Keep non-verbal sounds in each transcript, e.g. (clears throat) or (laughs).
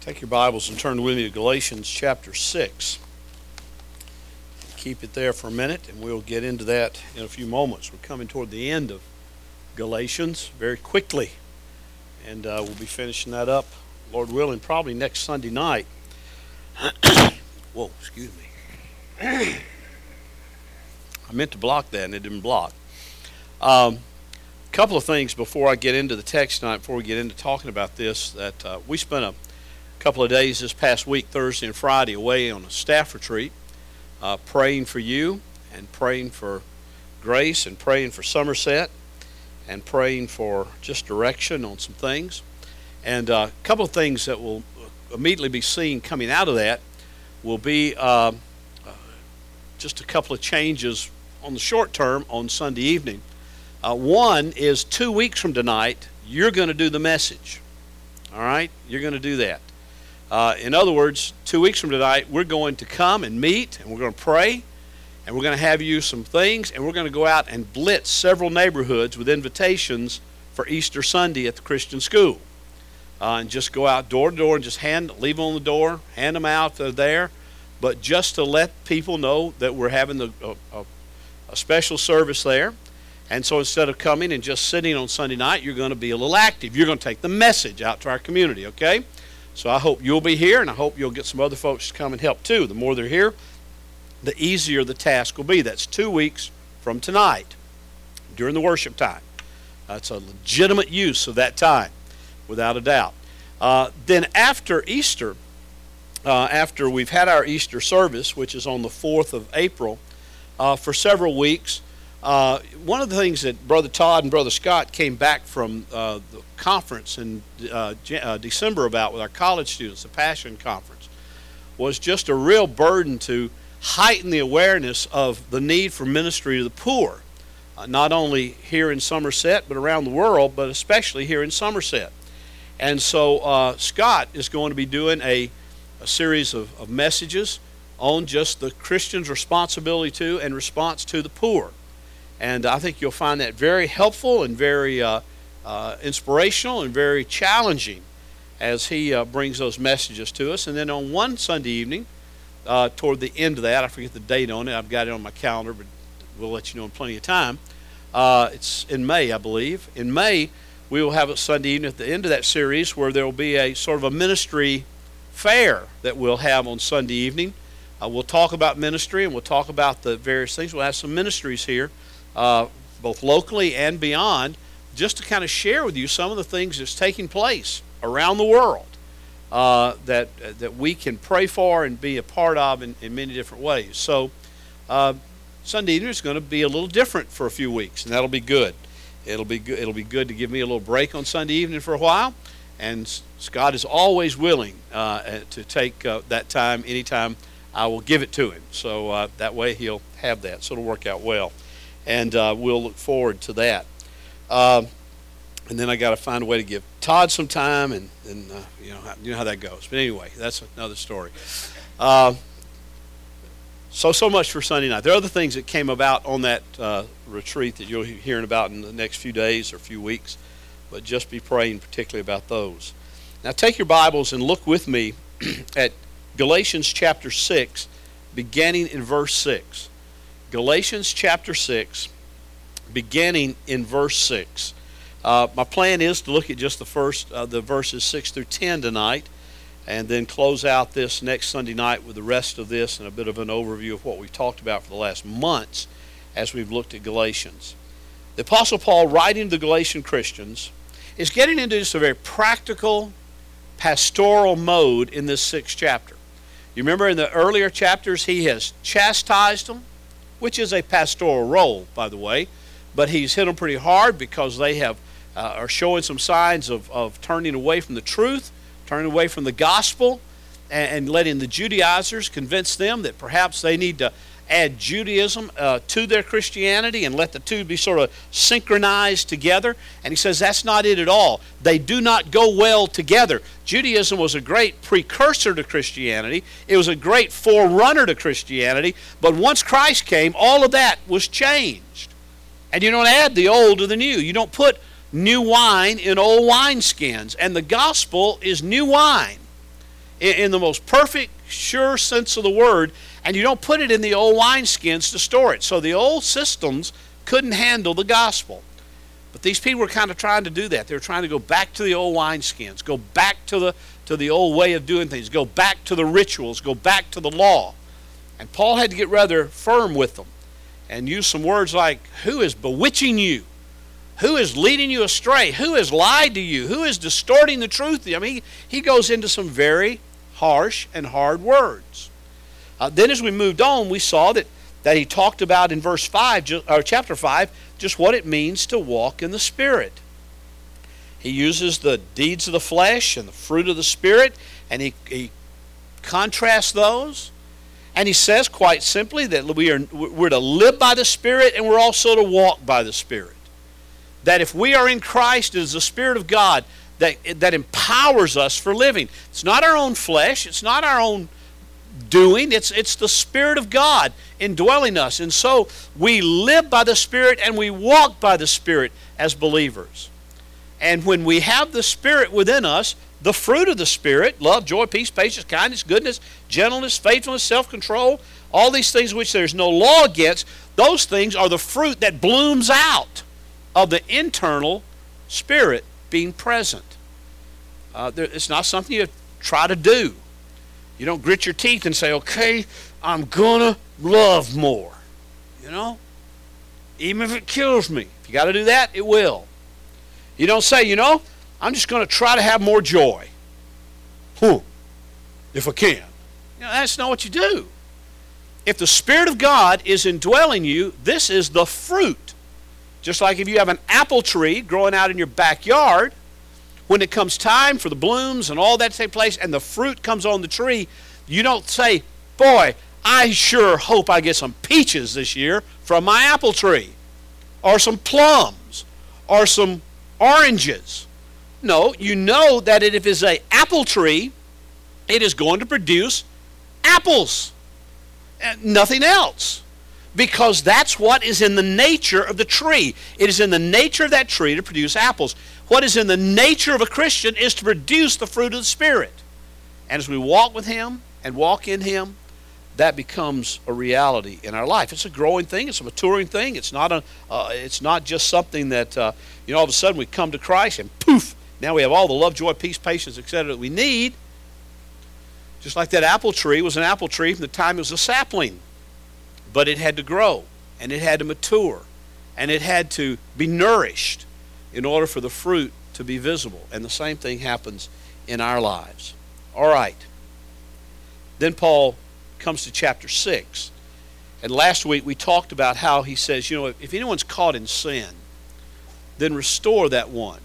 Take your Bibles and turn with me to Galatians chapter 6. Keep it there for a minute, and we'll get into that in a few moments. We're coming toward the end of Galatians very quickly, and uh, we'll be finishing that up, Lord willing, probably next Sunday night. (coughs) Whoa, excuse me. (coughs) I meant to block that, and it didn't block. Um, couple of things before I get into the text tonight, before we get into talking about this, that uh, we spent a couple of days this past week, Thursday and Friday, away on a staff retreat, uh, praying for you and praying for grace and praying for Somerset and praying for just direction on some things. And uh, a couple of things that will immediately be seen coming out of that will be uh, just a couple of changes on the short term on Sunday evening. Uh, one is two weeks from tonight, you're going to do the message. All right? You're going to do that. Uh, in other words, two weeks from tonight, we're going to come and meet, and we're going to pray, and we're going to have you some things, and we're going to go out and blitz several neighborhoods with invitations for Easter Sunday at the Christian school. Uh, and just go out door to door and just hand, leave them on the door, hand them out. There, but just to let people know that we're having the, a, a special service there. And so instead of coming and just sitting on Sunday night, you're going to be a little active. You're going to take the message out to our community, okay? So I hope you'll be here, and I hope you'll get some other folks to come and help too. The more they're here, the easier the task will be. That's two weeks from tonight during the worship time. That's a legitimate use of that time, without a doubt. Uh, then after Easter, uh, after we've had our Easter service, which is on the 4th of April, uh, for several weeks, uh, one of the things that Brother Todd and Brother Scott came back from uh, the conference in uh, uh, December about with our college students, the Passion Conference, was just a real burden to heighten the awareness of the need for ministry to the poor, uh, not only here in Somerset, but around the world, but especially here in Somerset. And so uh, Scott is going to be doing a, a series of, of messages on just the Christian's responsibility to and response to the poor. And I think you'll find that very helpful and very uh, uh, inspirational and very challenging as he uh, brings those messages to us. And then on one Sunday evening, uh, toward the end of that, I forget the date on it, I've got it on my calendar, but we'll let you know in plenty of time. Uh, it's in May, I believe. In May, we will have a Sunday evening at the end of that series where there will be a sort of a ministry fair that we'll have on Sunday evening. Uh, we'll talk about ministry and we'll talk about the various things. We'll have some ministries here uh, both locally and beyond, just to kind of share with you some of the things that's taking place around the world uh, that that we can pray for and be a part of in, in many different ways. So uh, Sunday evening is going to be a little different for a few weeks, and that'll be good. It'll be good. It'll be good to give me a little break on Sunday evening for a while, and Scott is always willing uh, to take uh, that time anytime I will give it to him. So uh, that way he'll have that. So it'll work out well and uh, we'll look forward to that. Um, and then I got to find a way to give Todd some time, and, and uh, you know you know how that goes. But anyway, that's another story. Uh, so so much for Sunday night. There are other things that came about on that uh, retreat that you'll be hearing about in the next few days or few weeks, but just be praying particularly about those. Now take your Bibles and look with me (clears throat) at Galatians chapter six, beginning in verse six. Galatians chapter 6, beginning in verse 6. Uh, my plan is to look at just the first, uh, the verses 6 through 10 tonight, and then close out this next Sunday night with the rest of this and a bit of an overview of what we've talked about for the last months as we've looked at Galatians. The Apostle Paul, writing to the Galatian Christians, is getting into just a very practical, pastoral mode in this sixth chapter. You remember in the earlier chapters, he has chastised them, which is a pastoral role, by the way. But he's hit them pretty hard because they have uh, are showing some signs of, of turning away from the truth, turning away from the gospel, and, and letting the Judaizers convince them that perhaps they need to add Judaism uh, to their Christianity and let the two be sort of synchronized together. And he says that's not it at all. They do not go well together. Judaism was a great precursor to Christianity, it was a great forerunner to Christianity. But once Christ came, all of that was changed. And you don't add the old to the new. You don't put new wine in old wineskins. And the gospel is new wine. in, in the most perfect, sure sense of the word, and you don't put it in the old wineskins to store it. So the old systems couldn't handle the gospel. But these people were kind of trying to do that. They were trying to go back to the old wineskins, go back to the to the old way of doing things, go back to the rituals, go back to the law. And Paul had to get rather firm with them and use some words like, Who is bewitching you? Who is leading you astray? Who has lied to you? Who is distorting the truth? I mean, he, he goes into some very harsh and hard words. Uh, then, as we moved on, we saw that, that he talked about in verse 5, or chapter 5, just what it means to walk in the Spirit. He uses the deeds of the flesh and the fruit of the Spirit, and he, he contrasts those. And he says quite simply that we are, we're to live by the Spirit and we're also to walk by the Spirit. That if we are in Christ, it is the Spirit of God that, that empowers us for living. It's not our own flesh, it's not our own doing, it's, it's the Spirit of God indwelling us. And so we live by the Spirit and we walk by the Spirit as believers. And when we have the Spirit within us, the fruit of the Spirit love, joy, peace, patience, kindness, goodness, gentleness, faithfulness, self control all these things which there's no law against those things are the fruit that blooms out of the internal Spirit being present. Uh, there, it's not something you try to do. You don't grit your teeth and say, okay, I'm going to love more. You know? Even if it kills me. If you got to do that, it will. You don't say, you know, I'm just going to try to have more joy. Whew, if I can. You know, that's not what you do. If the Spirit of God is indwelling you, this is the fruit. Just like if you have an apple tree growing out in your backyard, when it comes time for the blooms and all that to take place and the fruit comes on the tree, you don't say, Boy, I sure hope I get some peaches this year from my apple tree, or some plums, or some oranges. No, you know that if it is an apple tree, it is going to produce apples, and nothing else. Because that's what is in the nature of the tree. It is in the nature of that tree to produce apples. What is in the nature of a Christian is to produce the fruit of the Spirit. And as we walk with Him and walk in Him, that becomes a reality in our life. It's a growing thing. It's a maturing thing. It's not a. Uh, it's not just something that uh, you know. All of a sudden, we come to Christ and poof, now we have all the love, joy, peace, patience, etc. that we need. Just like that apple tree was an apple tree from the time it was a sapling, but it had to grow and it had to mature and it had to be nourished in order for the fruit to be visible. And the same thing happens in our lives. All right. Then Paul comes to chapter 6. And last week we talked about how he says, you know, if, anyone's caught in sin, then restore that one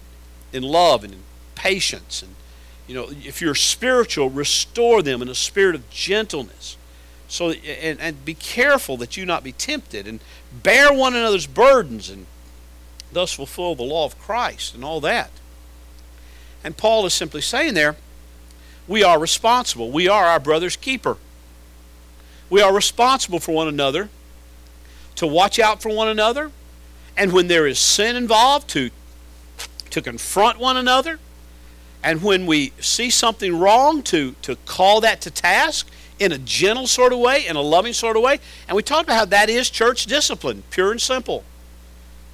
in love and in patience. And, you know, if you're spiritual, restore them in a spirit of gentleness. So, and, and be careful that you not be tempted and bear one another's burdens and thus fulfill the law of Christ and all that. And Paul is simply saying there, we are responsible. We are our brother's keeper. We are responsible for one another, to watch out for one another, and when there is sin involved, to, to confront one another. And when we see something wrong, to, to call that to task in a gentle sort of way, in a loving sort of way. And we talked about how that is church discipline, pure and simple.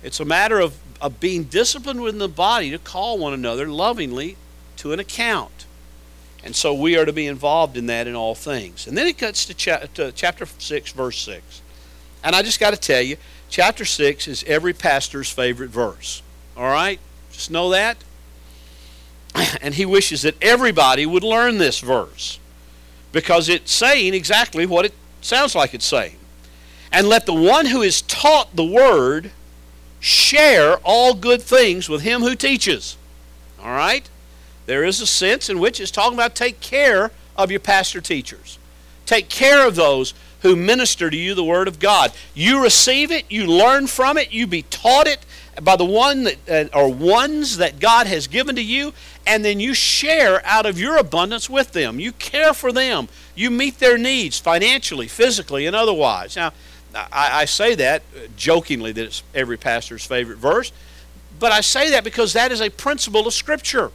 It's a matter of, of being disciplined within the body to call one another lovingly to an account. And so we are to be involved in that in all things. And then it cuts to, cha- to chapter 6, verse 6. And I just got to tell you, chapter 6 is every pastor's favorite verse. All right? Just know that. (clears throat) And he wishes that everybody would learn this verse because it's saying exactly what it sounds like it's saying. And let the one who is taught the word share all good things with him who teaches. All right? There is a sense in which it's talking about take care of your pastor teachers. Take care of those who minister to you the Word of God. You receive it, you learn from it, you be taught it by the one that, uh, or ones that God has given to you, and then you share out of your abundance with them. You care for them. You meet their needs financially, physically, and otherwise. Now, I, I say that jokingly that it's every pastor's favorite verse, but I say that because that is a principle of Scripture.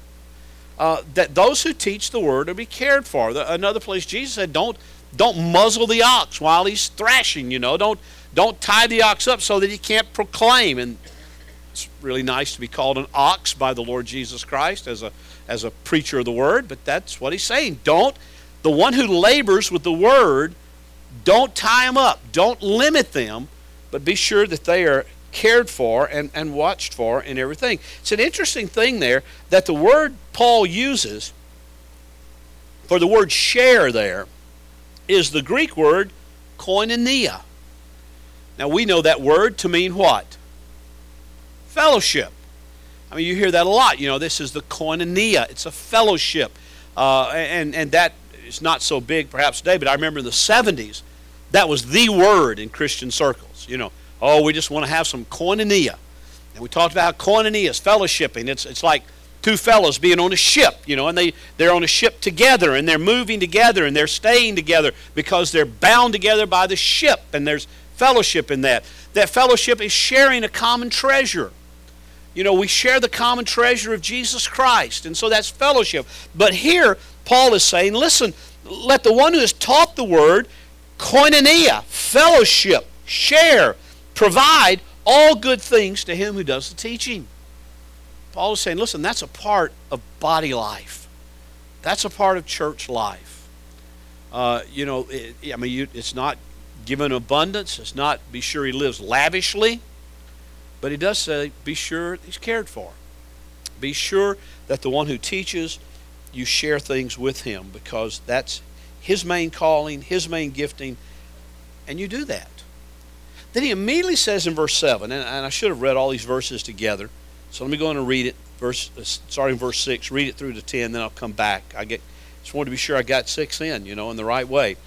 uh, that those who teach the word are be cared for. The, another place, Jesus said, don't, don't muzzle the ox while he's thrashing, you know. Don't, don't tie the ox up so that he can't proclaim. And it's really nice to be called an ox by the Lord Jesus Christ as a, as a preacher of the word, but that's what he's saying. Don't, the one who labors with the word, don't tie them up. Don't limit them, but be sure that they are cared for and, and watched for and everything. It's an interesting thing there that the word Paul uses for the word share there is the Greek word koinonia. Now we know that word to mean what? Fellowship. I mean, you hear that a lot. You know, this is the koinonia. It's a fellowship. Uh, and, and that is not so big perhaps today, but I remember in the 70s, that was the word in Christian circles. You know, oh, we just want to have some koinonia. And we talked about how koinonia is fellowshipping. It's, it's like two fellows being on a ship, you know, and they, they're on a ship together and they're moving together and they're staying together because they're bound together by the ship and there's fellowship in that. That fellowship is sharing a common treasure. You know, we share the common treasure of Jesus Christ, and so that's fellowship. But here, Paul is saying, listen, let the one who has taught the word, koinonia, fellowship, share, provide all good things to him who does the teaching. Paul is saying, listen, that's a part of body life. That's a part of church life. Uh, you know, it, I mean, you, it's not given abundance. It's not be sure he lives lavishly. But he does say, be sure he's cared for. Be sure that the one who teaches, you share things with him because that's his main calling, his main gifting, and you do that. Then he immediately says in verse 7, and, I should have read all these verses together, so let me go in and read it, verse, uh, starting verse 6, read it through to 10, then I'll come back. I get, just wanted to be sure I got 6 in, you know, in the right way.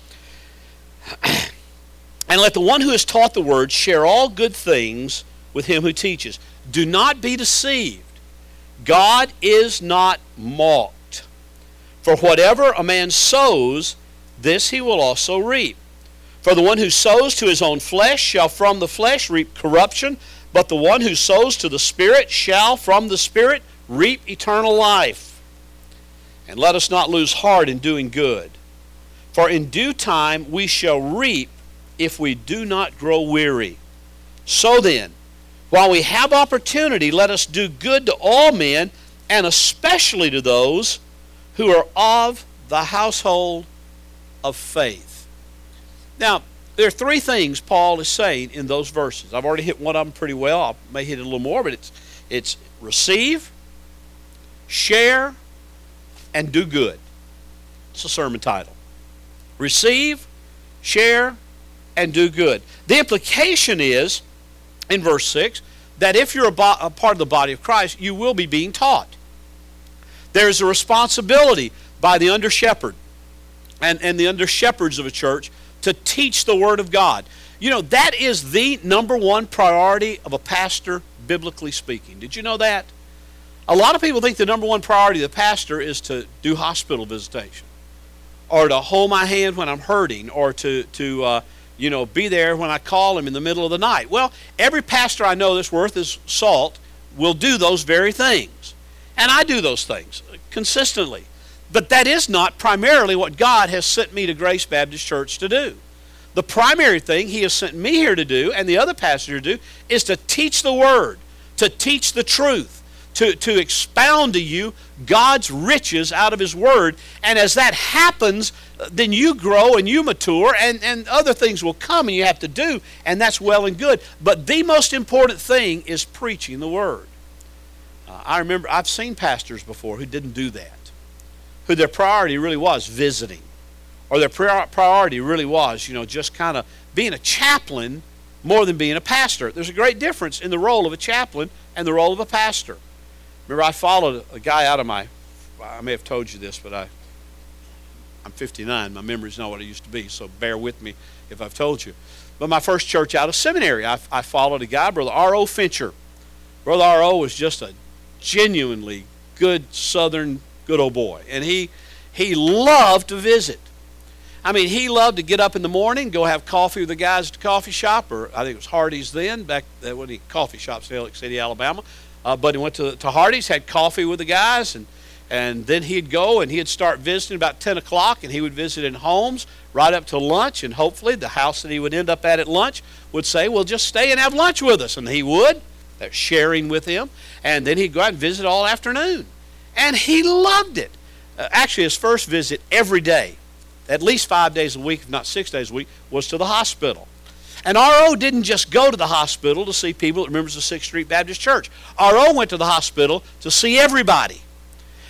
(clears throat) and let the one who has taught the word share all good things with him who teaches. Do not be deceived. God is not mocked. For whatever a man sows, this he will also reap. For the one who sows to his own flesh shall from the flesh reap corruption, but the one who sows to the Spirit shall from the Spirit reap eternal life. And let us not lose heart in doing good. For in due time we shall reap if we do not grow weary. So then, while we have opportunity, let us do good to all men, and especially to those who are of the household of faith. Now, there are three things Paul is saying in those verses. I've already hit one of them pretty well. I may hit it a little more, but it's it's receive, share, and do good. It's a sermon title. Receive, share, and do good. The implication is in verse 6 that if you're a, bo- a part of the body of Christ, you will be being taught. There's a responsibility by the under shepherd and, and the under shepherds of a church to teach the Word of God. You know, that is the number one priority of a pastor, biblically speaking. Did you know that? A lot of people think the number one priority of the pastor is to do hospital visitation or to hold my hand when I'm hurting or to, to uh, you know, be there when I call him in the middle of the night. Well, every pastor I know that's worth his salt will do those very things. And I do those things consistently. But that is not primarily what God has sent me to Grace Baptist Church to do. The primary thing He has sent me here to do, and the other pastor to do, is to teach the Word, to teach the truth to, to expound to you God's riches out of His Word. And as that happens, then you grow and you mature, and, and other things will come and you have to do, and that's well and good. But the most important thing is preaching the Word. Uh, I remember I've seen pastors before who didn't do that, who their priority really was visiting, or their priority really was, you know, just kind of being a chaplain more than being a pastor. There's a great difference in the role of a chaplain and the role of a pastor. Remember, I followed a guy out of my, I may have told you this, but I, I'm 59. My memory's not what it used to be, so bear with me if I've told you. But my first church out of seminary, I, I followed a guy, Brother R.O. Fincher. Brother R.O. was just a genuinely good Southern good old boy. And he, he loved to visit. I mean, he loved to get up in the morning, go have coffee with the guys at the coffee shop, or I think it was Hardee's then, back when he coffee shops in Alex City, Alabama. Uh, but he went to, to Hardee's, had coffee with the guys, and And then he'd go and he'd start visiting about 10 o'clock, and he would visit in homes right up to lunch. And hopefully, the house that he would end up at at lunch would say, Well, just stay and have lunch with us. And he would. They're sharing with him. And then he'd go out and visit all afternoon. And he loved it. Uh, actually, his first visit every day, at least five days a week, if not six days a week, was to the hospital. And R.O. didn't just go to the hospital to see people that members of 6th Street Baptist Church. R.O. went to the hospital to see everybody.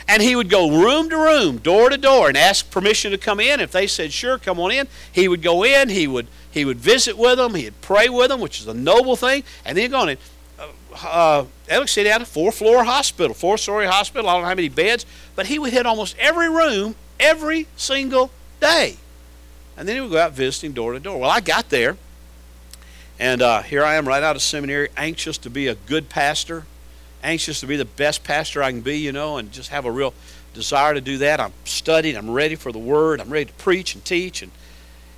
And he would go room to room, door to door, and ask permission to come in. If they said, sure, come on in, he would go in. He would, he would visit with them. He'd pray with them, which is a noble thing. And then go in. Uh, uh, Alex City had a four floor hospital, four story hospital. I don't know how many beds, but he would hit almost every room every single day. And then he would go out visiting door to door. Well, I got there, and uh, here I am right out of seminary, anxious to be a good pastor, anxious to be the best pastor I can be, you know, and just have a real desire to do that. I'm studying, I'm ready for the word, I'm ready to preach and teach. And,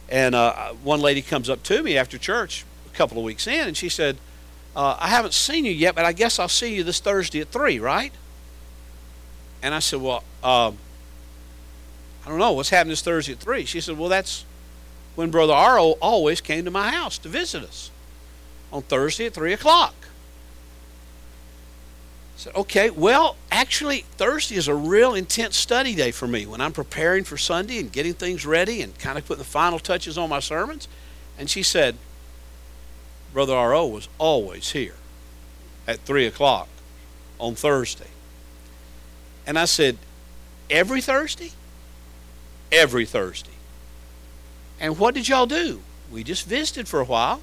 and uh, one lady comes up to me after church a couple of weeks in, and she said, uh, I haven't seen you yet, but I guess I'll see you this Thursday at 3, right? And I said, Well, um, I don't know. What's happening this Thursday at 3? She said, Well, that's when Brother R.O. always came to my house to visit us on Thursday at 3 o'clock I said, okay, well, actually, Thursday is a real intense study day for me when I'm preparing for Sunday and getting things ready and kind of putting the final touches on my sermons. And she said, Brother R.O. was always here at 3 o'clock on Thursday. And I said, every Thursday? Every Thursday. And what did y'all do? We just visited for a while.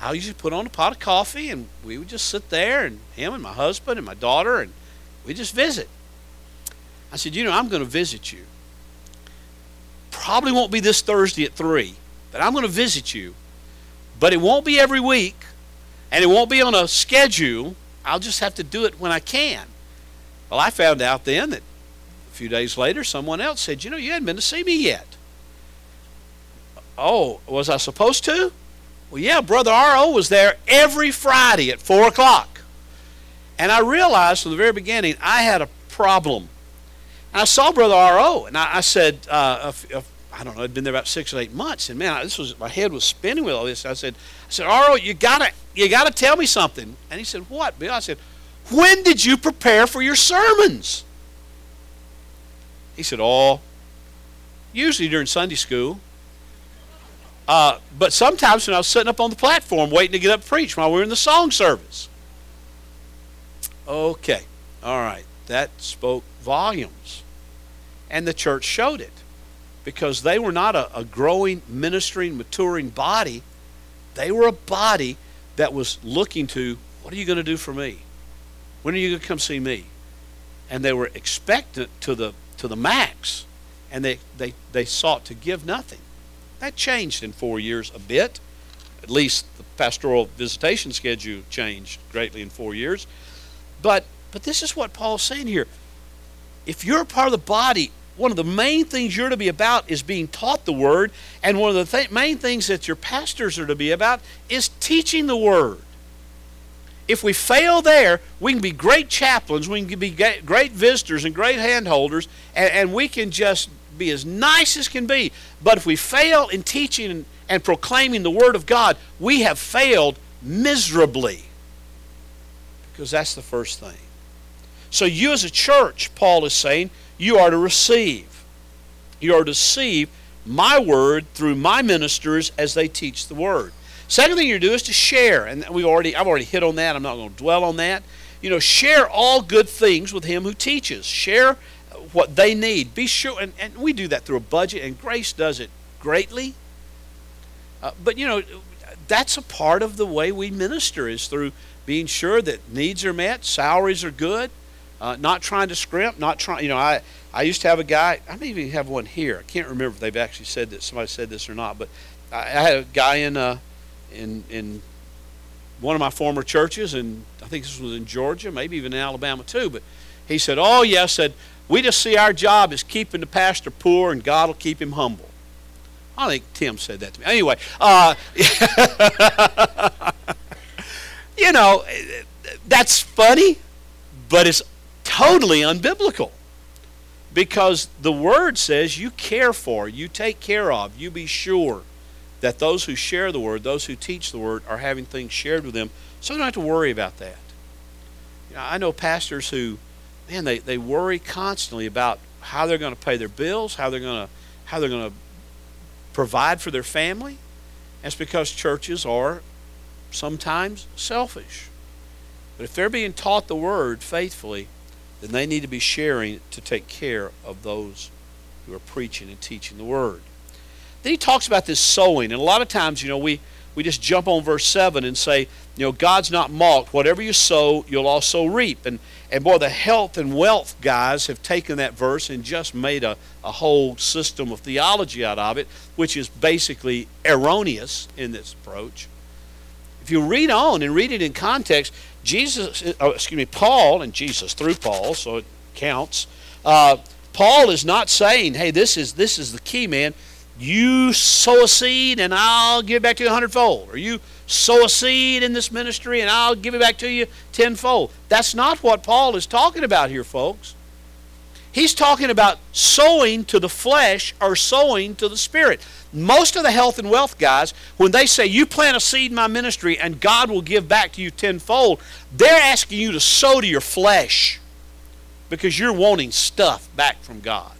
I usually put on a pot of coffee and we would just sit there and him and my husband and my daughter and we just visit. I said, you know, I'm going to visit you. Probably won't be this Thursday at 3, but I'm going to visit you. But it won't be every week and it won't be on a schedule. I'll just have to do it when I can. Well, I found out then that a few days later someone else said, you know, you hadn't been to see me yet. Oh, was I supposed to? Well, yeah, Brother R.O. was there every Friday at 4 o'clock. And I realized from the very beginning I had a problem. And I saw Brother R.O. and I, I said, uh, if, if, I don't know, I'd been there about six or eight months, and man, this was my head was spinning with all this. I said, I said, R.O., you gotta, you gotta tell me something. And he said, What, Bill? I said, When did you prepare for your sermons? He said, Oh, usually during Sunday school. Uh, but sometimes when I was sitting up on the platform waiting to get up and preach while we were in the song service. Okay, all right, that spoke volumes. And the church showed it because they were not a, a growing, ministering, maturing body. They were a body that was looking to, what are you going to do for me? When are you going to come see me? And they were expectant to the to the max, and they, they, they sought to give nothing. That changed in four years a bit. At least the pastoral visitation schedule changed greatly in four years. But but this is what Paul's saying here. If you're a part of the body, one of the main things you're to be about is being taught the word, and one of the th- main things that your pastors are to be about is teaching the word. If we fail there, we can be great chaplains, we can be great visitors and great handholders, and, and we can just be as nice as can be. But if we fail in teaching and, proclaiming the Word of God, we have failed miserably. Because that's the first thing. So, you as a church, Paul is saying, you are to receive. You are to receive my word through my ministers as they teach the word. Second thing you do is to share, and we already I've already hit on that. I'm not going to dwell on that. You know, share all good things with him who teaches. Share what they need. Be sure, and, and we do that through a budget, and Grace does it greatly. Uh, but you know, that's a part of the way we minister is through being sure that needs are met, salaries are good, uh, not trying to scrimp, not trying. You know, I I used to have a guy. I may even have one here. I can't remember if they've actually said that somebody said this or not, but I, I had a guy in uh, in in one of my former churches, and I think this was in Georgia, maybe even in Alabama too. But he said, "Oh yes," said we just see our job is keeping the pastor poor and God will keep him humble. I think Tim said that to me. Anyway, uh, (laughs) you know, that's funny, but it's totally unbiblical. Because the Word says you care for, you take care of, you be sure that those who share the Word, those who teach the Word, are having things shared with them. So don't have to worry about that. You know, I know pastors who, man, they, they worry constantly about how they're going to pay their bills, how they're going to how they're going to provide for their family. That's because churches are sometimes selfish. But if they're being taught the word faithfully, then they need to be sharing to take care of those who are preaching and teaching the word. Then he talks about this sowing, and a lot of times, you know, we, we just jump on verse 7 and say, you know, God's not mocked. Whatever you sow, you'll also reap. And, and boy, the health and wealth guys have taken that verse and just made a, a whole system of theology out of it, which is basically erroneous in this approach. If you read on and read it in context, Jesus, oh, excuse me, Paul, and Jesus through Paul, so it counts. Uh, Paul is not saying, "Hey, this is this is the key, man. You sow a seed, and I'll give back to you a hundredfold, or you sow a seed in this ministry, and I'll give it back to you tenfold." That's not what Paul is talking about here, folks. He's talking about sowing to the flesh or sowing to the spirit. Most of the health and wealth guys, when they say, You plant a seed in my ministry and God will give back to you tenfold, they're asking you to sow to your flesh because you're wanting stuff back from God.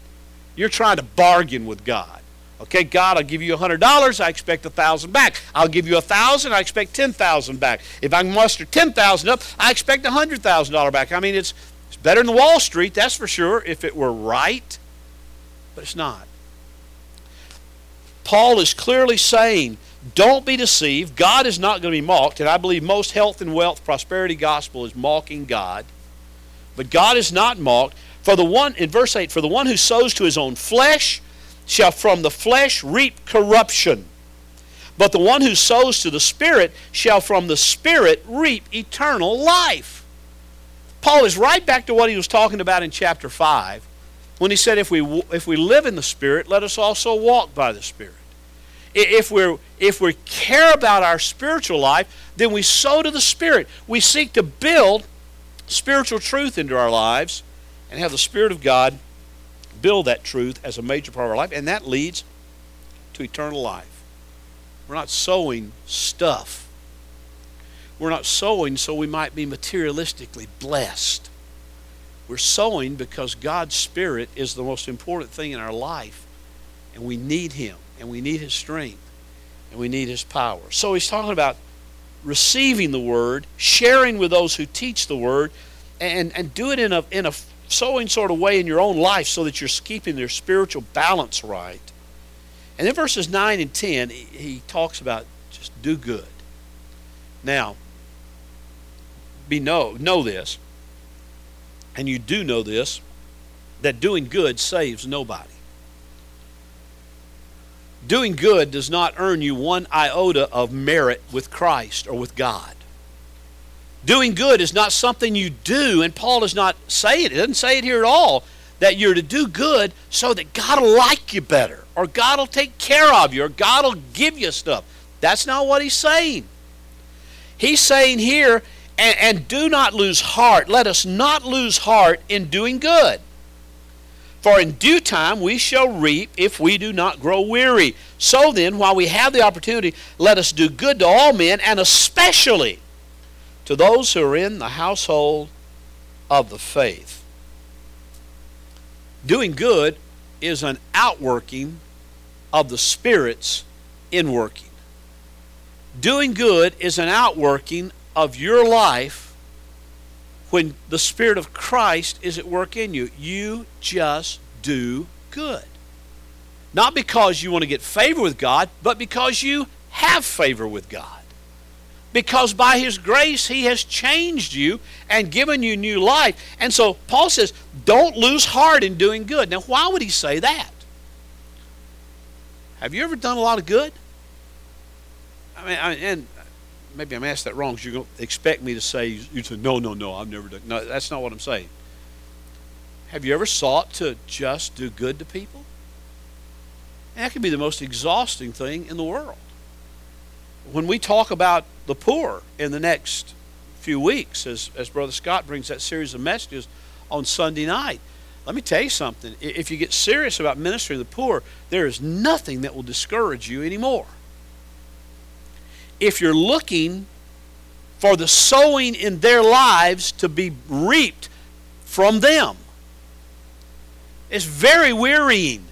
You're trying to bargain with God. Okay, God, I'll give you $100, I expect a 1000 back. I'll give you a 1000 I expect 10000 back. If I muster 10000 up, I expect a $100,000 back. I mean, it's, it's better than Wall Street, that's for sure, if it were right, but it's not. Paul is clearly saying, don't be deceived. God is not going to be mocked. And I believe most health and wealth prosperity gospel is mocking God. But God is not mocked. For the one, in verse 8, for the one who sows to his own flesh shall from the flesh reap corruption. But the one who sows to the Spirit shall from the Spirit reap eternal life. Paul is right back to what he was talking about in chapter 5 when he said, if we, if we live in the Spirit, let us also walk by the Spirit. If, we're, if we care about our spiritual life, then we sow to the Spirit. We seek to build spiritual truth into our lives and have the Spirit of God build that truth as a major part of our life, and that leads to eternal life. We're not sowing stuff. We're not sowing so we might be materialistically blessed. We're sowing because God's Spirit is the most important thing in our life. And we need Him, and we need His strength, and we need His power. So he's talking about receiving the Word, sharing with those who teach the Word, and, and do it in a, in a sowing sort of way in your own life so that you're keeping their spiritual balance right. And then verses 9 and 10, he, he talks about just do good. Now, be know, know this and you do know this, that doing good saves nobody. Doing good does not earn you one iota of merit with Christ or with God. Doing good is not something you do, and Paul does not say it. He doesn't say it here at all that you're to do good so that God will like you better, or God will take care of you, or God will give you stuff. That's not what he's saying. He's saying here and, and do not lose heart. Let us not lose heart in doing good. For in due time we shall reap if we do not grow weary. So then, while we have the opportunity, let us do good to all men, and especially to those who are in the household of the faith. Doing good is an outworking of the Spirit's inworking. Doing good is an outworking of your life when the Spirit of Christ is at work in you. You just do good. Not because you want to get favor with God, but because you have favor with God. Because by His grace, He has changed you and given you new life. And so Paul says, don't lose heart in doing good. Now, why would he say that? Have you ever done a lot of good? I mean, and maybe I'm asked that wrong because to expect me to say, you say, no, no, no, I've never done. No, that's not what I'm saying. Have you ever sought to just do good to people? And that can be the most exhausting thing in the world. When we talk about the poor in the next few weeks, as, as Brother Scott brings that series of messages on Sunday night, let me tell you something. If you get serious about ministering to the poor, there is nothing that will discourage you anymore. If you're looking for the sowing in their lives to be reaped from them, it's very wearying.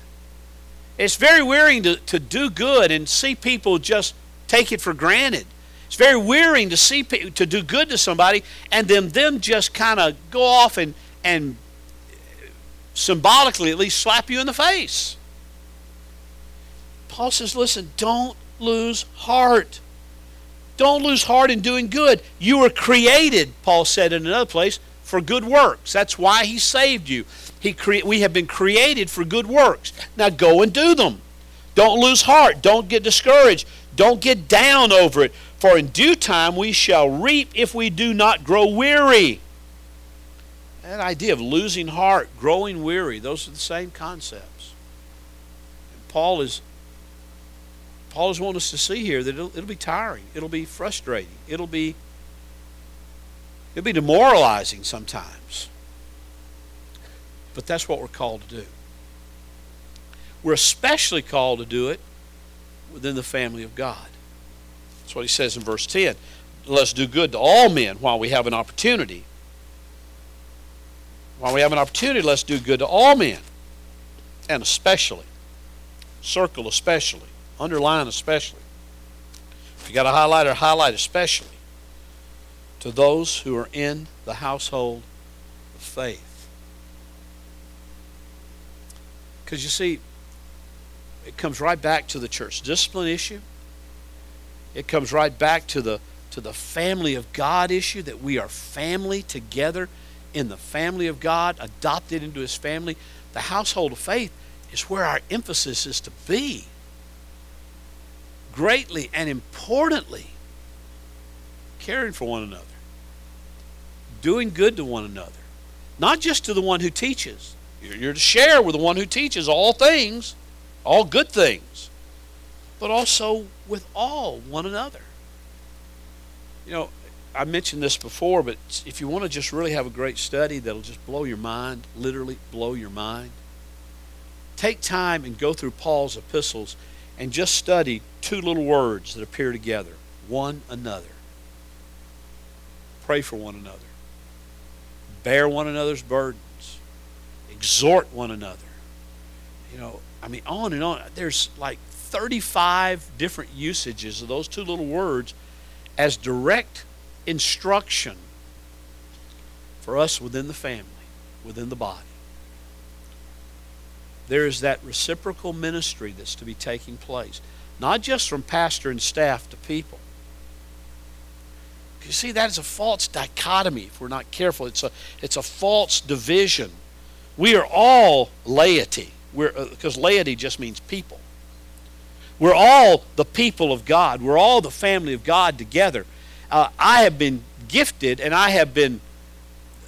It's very wearying to, to do good and see people just take it for granted. It's very wearying to see to do good to somebody and then them just kind of go off and and symbolically at least slap you in the face. Paul says, listen, don't lose heart. Don't lose heart in doing good. You were created, Paul said in another place, for good works. That's why he saved you. He cre- we have been created for good works. Now go and do them. Don't lose heart. Don't get discouraged. Don't get down over it. For in due time we shall reap if we do not grow weary. That idea of losing heart, growing weary, those are the same concepts. And Paul is Paul is wanting us to see here that it'll, it'll be tiring, it'll be frustrating, it'll be it'll be demoralizing sometimes. But that's what we're called to do. We're especially called to do it within the family of God. That's what he says in verse 10. Let's do good to all men while we have an opportunity. While we have an opportunity, let's do good to all men, and especially, circle especially, underline especially. If you got a highlighter, highlight especially to those who are in the household of faith. Because you see, it comes right back to the church discipline issue. It comes right back to the to the family of God issue that we are family together in the family of God, adopted into his family, the household of faith is where our emphasis is to be. Greatly and importantly, caring for one another, doing good to one another, not just to the one who teaches. You're to share with the one who teaches all things, all good things, but also with all one another. You know, I mentioned this before, but if you want to just really have a great study that'll just blow your mind, literally blow your mind, take time and go through Paul's epistles and just study two little words that appear together one another. Pray for one another, bear one another's burdens, exhort one another. You know, I mean, on and on. There's like 35 different usages of those two little words as direct instruction for us within the family, within the body. There is that reciprocal ministry that's to be taking place, not just from pastor and staff to people. You see, that is a false dichotomy if we're not careful. It's a, it's a false division. We are all laity, because uh, laity just means people. We're all the people of God. We're all the family of God together uh, I have been gifted and I have been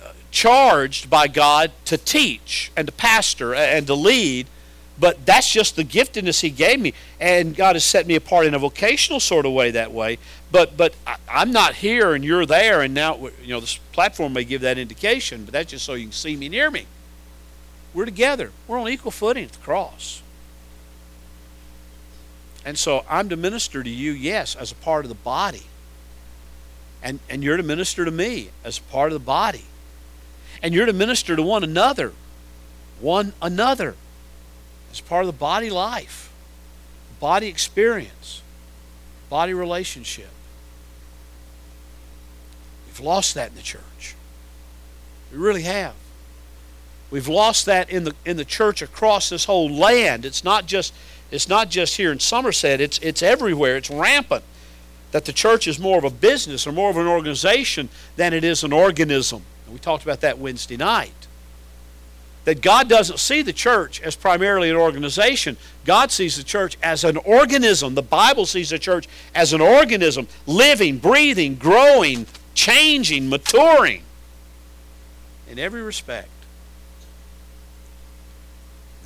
uh, charged by God to teach and to pastor and to lead, but that's just the giftedness He gave me. And God has set me apart in a vocational sort of way that way. But but I'm not here and you're there, and now you know this platform may give that indication, but that's just so you can see me near me. We're together. We're on equal footing at the cross. And so I'm to minister to you, yes, as a part of the body and, and you're to minister to me as a part of the body. And you're to minister to one another, one another, as part of the body life, body experience, body relationship. We've lost that in the church. We really have. We've lost that in the in the church across this whole land. It's not just it's not just here in Somerset. It's it's everywhere. It's rampant that the church is more of a business or more of an organization than it is an organism. And we talked about that Wednesday night. That God doesn't see the church as primarily an organization. God sees the church as an organism. The Bible sees the church as an organism, living, breathing, growing, changing, maturing in every respect.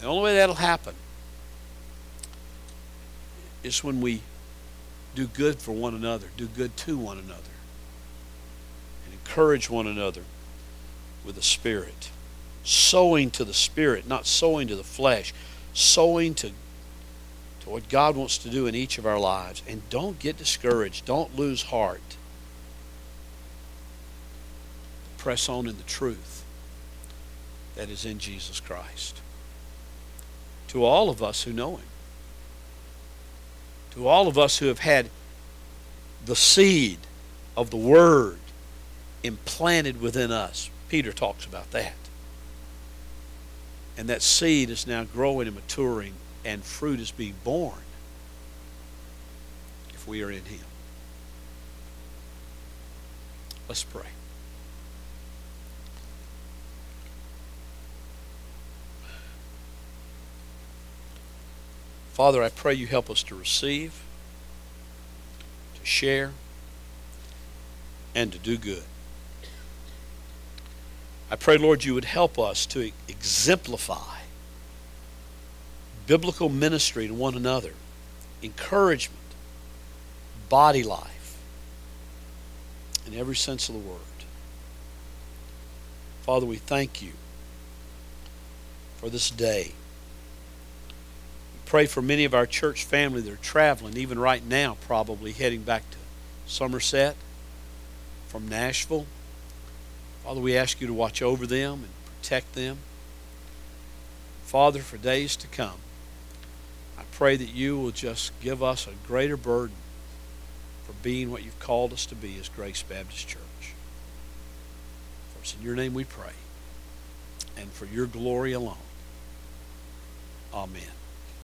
The only way that'll happen is when we do good for one another, do good to one another, and encourage one another with the Spirit. sowing to the Spirit, not sowing to the flesh, sowing to, to what God wants to do in each of our lives. And don't get discouraged, don't lose heart. Press on in the truth that is in Jesus Christ. To all of us who know Him, to all of us who have had the seed of the Word implanted within us. Peter talks about that. And that seed is now growing and maturing, and fruit is being borne if we are in Him. Let's pray. Father, I pray you help us to receive, to share, and to do good. I pray, Lord, you would help us to exemplify biblical ministry to one another, encouragement, body life, in every sense of the word. Father, we thank you for this day pray for many of our church family that are traveling, even right now, probably heading back to Somerset from Nashville. Father, we ask you to watch over them and protect them. Father, for days to come, I pray that you will just give us a greater burden for being what you've called us to be as Grace Baptist Church. For it's in your name we pray, and for your glory alone. Amen.